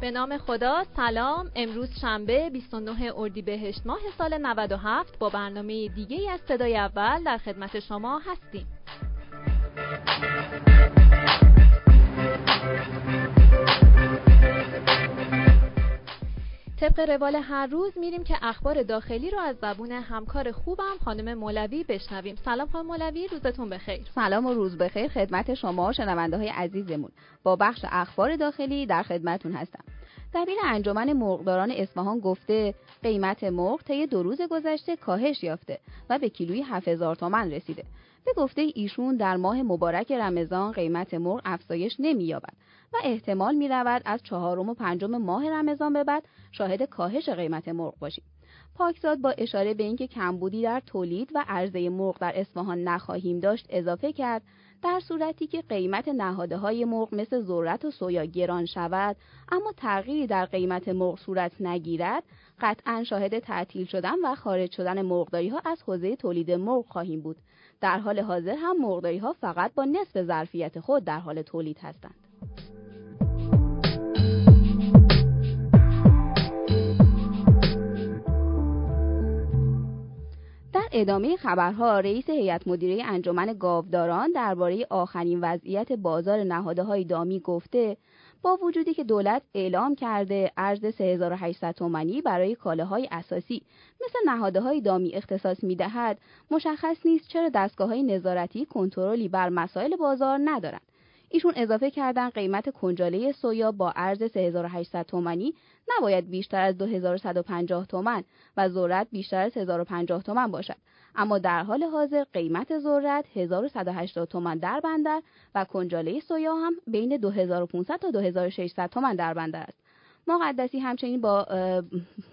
به نام خدا سلام. امروز شنبه 29 اردیبهشت ماه سال 97 با برنامه دیگه از صدای اول در خدمت شما هستیم. طبق روال هر روز میریم که اخبار داخلی رو از زبون همکار خوبم خانم مولوی بشنویم. سلام خانم مولوی روزتون بخیر. سلام و روز بخیر خدمت شما شنونده های عزیزمون. با بخش اخبار داخلی در خدمتون هستم. دبیر انجمن مرغداران اصفهان گفته قیمت مرغ طی دو روز گذشته کاهش یافته و به کیلویی 7000 تومان رسیده. به گفته ایشون در ماه مبارک رمضان قیمت مرغ افزایش نمییابد. و احتمال می رود از چهارم و پنجم ماه رمضان به بعد شاهد کاهش قیمت مرغ باشیم. پاکزاد با اشاره به اینکه کمبودی در تولید و عرضه مرغ در اصفهان نخواهیم داشت اضافه کرد در صورتی که قیمت نهاده های مرغ مثل ذرت و سویا گران شود اما تغییری در قیمت مرغ صورت نگیرد قطعا شاهد تعطیل شدن و خارج شدن مرغداری ها از حوزه تولید مرغ خواهیم بود در حال حاضر هم مرغداری ها فقط با نصف ظرفیت خود در حال تولید هستند ادامه خبرها رئیس هیئت مدیره انجمن گاوداران درباره آخرین وضعیت بازار نهاده های دامی گفته با وجودی که دولت اعلام کرده ارز 3800 تومانی برای کالاهای اساسی مثل نهاده های دامی اختصاص می دهد مشخص نیست چرا دستگاه های نظارتی کنترلی بر مسائل بازار ندارند. ایشون اضافه کردن قیمت کنجاله سویا با ارز 3800 تومانی نباید بیشتر از 2150 تومن و ذرت بیشتر از 1050 تومن باشد. اما در حال حاضر قیمت ذرت 1180 تومن در بندر و کنجاله سویا هم بین 2500 تا 2600 تومن در بندر است. مقدسی همچنین با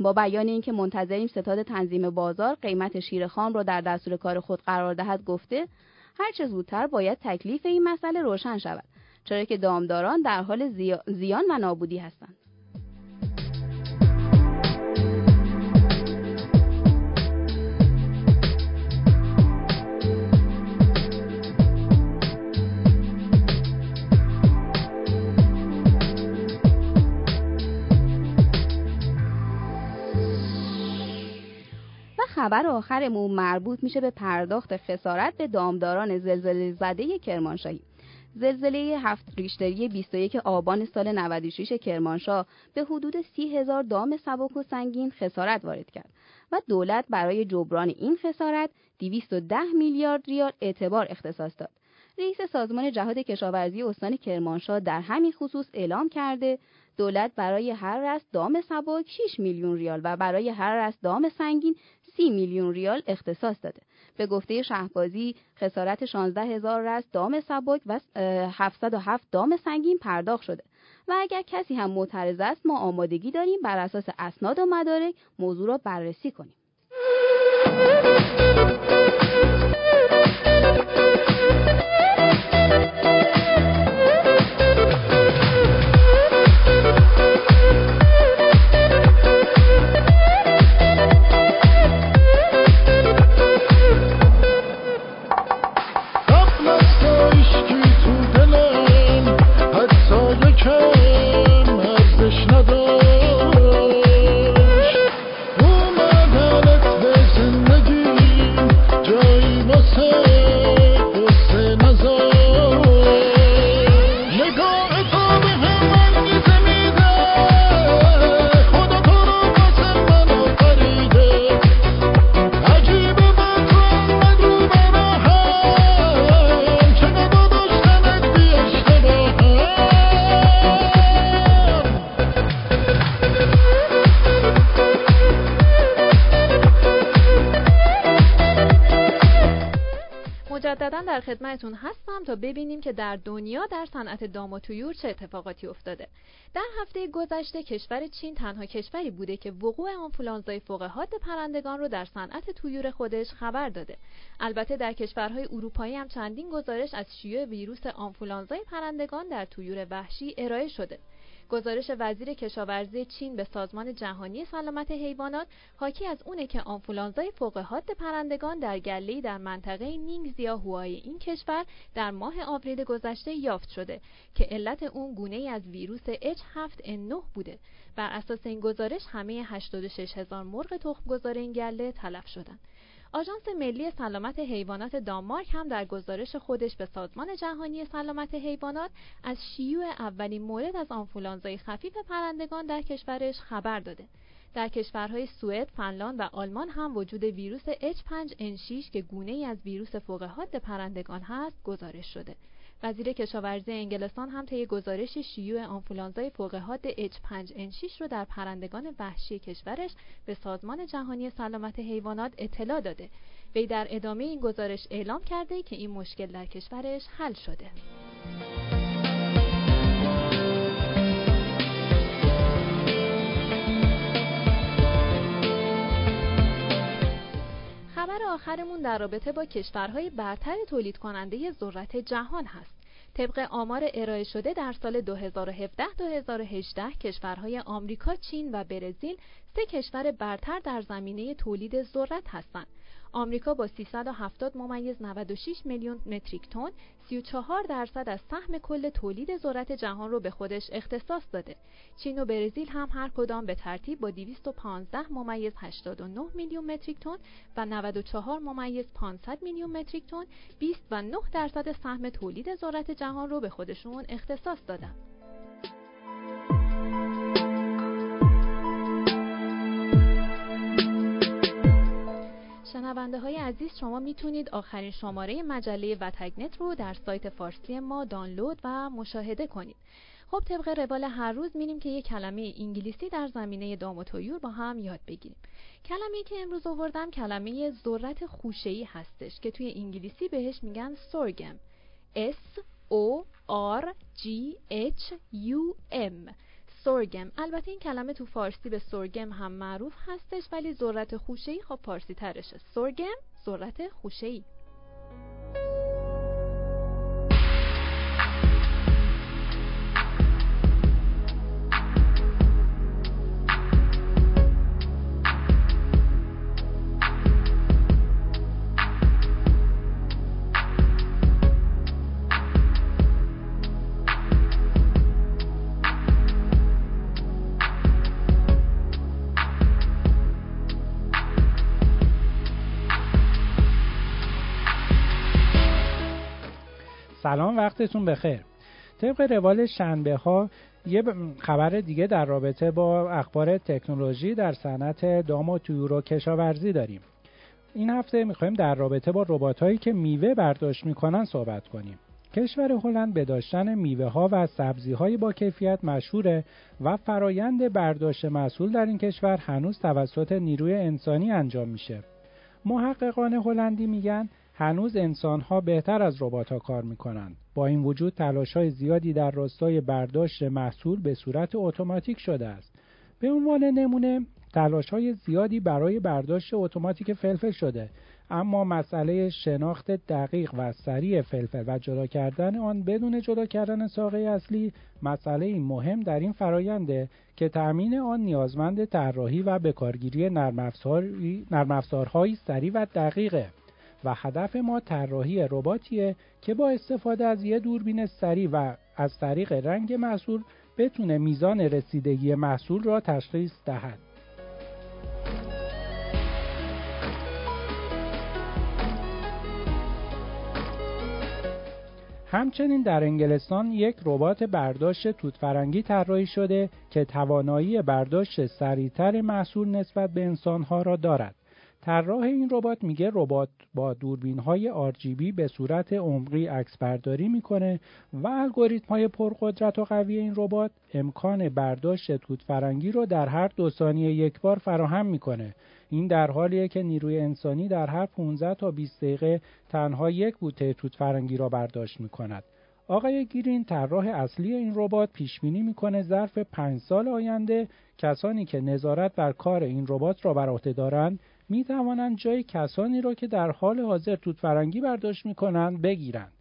با بیان اینکه منتظریم ستاد تنظیم بازار قیمت شیر خام را در دستور کار خود قرار دهد گفته هرچه زودتر باید تکلیف این مسئله روشن شود چرا که دامداران در حال زیان و نابودی هستند. خبر آخرمون مربوط میشه به پرداخت خسارت به دامداران زلزله زده کرمانشاهی. زلزله هفت ریشتری 21 آبان سال 96 کرمانشاه به حدود 30 هزار دام سبک و سنگین خسارت وارد کرد و دولت برای جبران این خسارت 210 میلیارد ریال اعتبار اختصاص داد. رئیس سازمان جهاد کشاورزی استان کرمانشاه در همین خصوص اعلام کرده دولت برای هر رست دام سبک 6 میلیون ریال و برای هر رست دام سنگین 30 میلیون ریال اختصاص داده. به گفته شهبازی خسارت 16 هزار رست دام سبک و 707 دام سنگین پرداخت شده. و اگر کسی هم معترض است ما آمادگی داریم بر اساس اسناد و مدارک موضوع را بررسی کنیم. مجددا در خدمتتون هستم تا ببینیم که در دنیا در صنعت دام و تویور چه اتفاقاتی افتاده. در هفته گذشته کشور چین تنها کشوری بوده که وقوع آنفولانزای فوق حاد پرندگان رو در صنعت تویور خودش خبر داده. البته در کشورهای اروپایی هم چندین گزارش از شیوع ویروس آنفولانزای پرندگان در تویور وحشی ارائه شده. گزارش وزیر کشاورزی چین به سازمان جهانی سلامت حیوانات حاکی از اونه که آنفولانزای فوق حاد پرندگان در گله‌ای در منطقه نینگزیا هوای این کشور در ماه آوریل گذشته یافت شده که علت اون گونه از ویروس H7N9 بوده. بر اساس این گزارش همه 86 هزار مرغ تخمگذار این گله تلف شدند. آژانس ملی سلامت حیوانات دانمارک هم در گزارش خودش به سازمان جهانی سلامت حیوانات از شیوع اولین مورد از آنفولانزای خفیف پرندگان در کشورش خبر داده. در کشورهای سوئد، فنلاند و آلمان هم وجود ویروس H5N6 که گونه ای از ویروس فوق حاد پرندگان هست گزارش شده. وزیر کشاورزی انگلستان هم طی گزارش شیوع آنفولانزای فوق حاد H5N6 رو در پرندگان وحشی کشورش به سازمان جهانی سلامت حیوانات اطلاع داده. وی در ادامه این گزارش اعلام کرده که این مشکل در کشورش حل شده. خبر آخرمون در رابطه با کشورهای برتر تولید کننده ذرت جهان هست. طبق آمار ارائه شده در سال 2017-2018 کشورهای آمریکا، چین و برزیل سه کشور برتر در زمینه تولید ذرت هستند. آمریکا با 370 ممیز 96 میلیون متریک تن 34 درصد از سهم کل تولید ذرت جهان رو به خودش اختصاص داده. چین و برزیل هم هر کدام به ترتیب با 215 ممیز 89 میلیون متریک تن و 94 ممیز 500 میلیون متریک تن 20 و 9 درصد سهم تولید ذرت جهان رو به خودشون اختصاص دادن. شنونده های عزیز شما می‌تونید آخرین شماره مجله وتگنت رو در سایت فارسی ما دانلود و مشاهده کنید. خب طبق روال هر روز میریم که یک کلمه انگلیسی در زمینه دام و تویور با هم یاد بگیریم. کلمه که امروز آوردم کلمه ذرت خوشه‌ای هستش که توی انگلیسی بهش میگن سورگم. S O R G H U M سرگم. البته این کلمه تو فارسی به سرگم هم معروف هستش ولی ذرت خوشه‌ای خب فارسی ترشه سرگم ذرت خوشه‌ای. سلام وقتتون بخیر. طبق روال شنبه ها یه خبر دیگه در رابطه با اخبار تکنولوژی در صنعت دام و طیور و کشاورزی داریم. این هفته می‌خوایم در رابطه با ربات هایی که میوه برداشت می‌کنن صحبت کنیم. کشور هلند به داشتن میوه ها و سبزی های با کیفیت مشهوره و فرایند برداشت محصول در این کشور هنوز توسط نیروی انسانی انجام میشه. محققان هلندی میگن هنوز انسانها بهتر از ربات ها کار می‌کنند. با این وجود تلاش های زیادی در راستای برداشت محصول به صورت اتوماتیک شده است. به عنوان نمونه تلاش های زیادی برای برداشت اتوماتیک فلفل شده اما مسئله شناخت دقیق و سریع فلفل و جدا کردن آن بدون جدا کردن ساقه اصلی مسئله مهم در این فراینده که تأمین آن نیازمند طراحی و بکارگیری نرم افزارهایی سریع و دقیقه و هدف ما طراحی رباتیه که با استفاده از یه دوربین سریع و از طریق رنگ محصول بتونه میزان رسیدگی محصول را تشخیص دهد. همچنین در انگلستان یک ربات برداشت توت فرنگی طراحی شده که توانایی برداشت سریعتر محصول نسبت به انسانها را دارد. طراح این ربات میگه ربات با دوربین های RGB به صورت عمقی عکس برداری می‌کنه و الگوریتم های پرقدرت و قوی این ربات امکان برداشت توت فرنگی رو در هر دو ثانیه یک بار فراهم می‌کنه. این در حالیه که نیروی انسانی در هر 15 تا 20 دقیقه تنها یک بوته توت فرنگی را برداشت می‌کند. آقای گیرین طراح اصلی این ربات پیش بینی می‌کنه ظرف 5 سال آینده. کسانی که نظارت بر کار این ربات را بر عهده دارند می توانند جای کسانی را که در حال حاضر توت فرنگی برداشت می کنند بگیرند.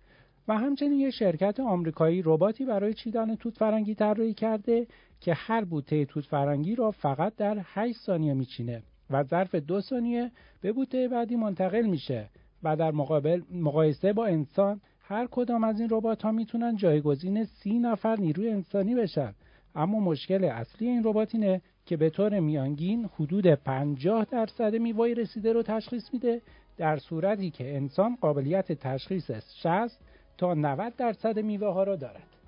و همچنین یه شرکت آمریکایی رباتی برای چیدن توت فرنگی طراحی کرده که هر بوته توت فرنگی را فقط در 8 ثانیه میچینه و ظرف دو ثانیه به بوته بعدی منتقل میشه و در مقابل مقایسه با انسان هر کدام از این ربات ها می‌تونن جایگزین سی نفر نیروی انسانی بشن. اما مشکل اصلی این ربات اینه که به طور میانگین حدود 50 درصد میوای رسیده رو تشخیص میده در صورتی که انسان قابلیت تشخیص 60 تا 90 درصد میوه ها را دارد.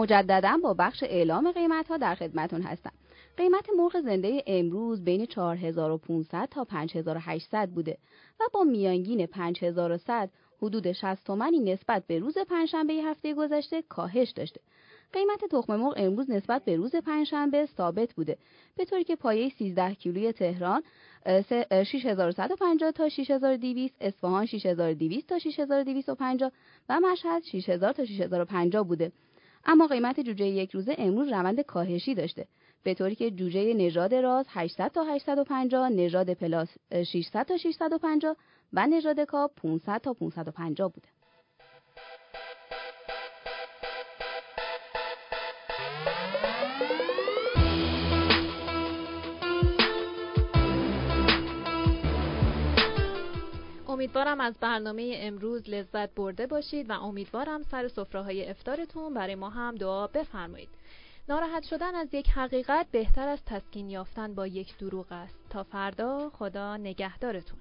مجددا با بخش اعلام قیمت ها در خدمتون هستم. قیمت مرغ زنده امروز بین 4500 تا 5800 بوده و با میانگین 5100 حدود 60 تومانی نسبت به روز پنجشنبه هفته گذشته کاهش داشته. قیمت تخم مرغ امروز نسبت به روز پنجشنبه ثابت بوده به طوری که پایه 13 کیلوی تهران 6150 تا 6200 اصفهان 6200 تا 6250 و مشهد 6000 تا 6050 بوده اما قیمت جوجه یک روزه امروز روند کاهشی داشته. به طوری که جوجه نژاد راز 800 تا 850 نژاد پلاس 600 تا 650 و نژاد کاپ 500 تا 550 بوده. امیدوارم از برنامه امروز لذت برده باشید و امیدوارم سر سفره های افتارتون برای ما هم دعا بفرمایید. ناراحت شدن از یک حقیقت بهتر از تسکین یافتن با یک دروغ است. تا فردا خدا نگهدارتون.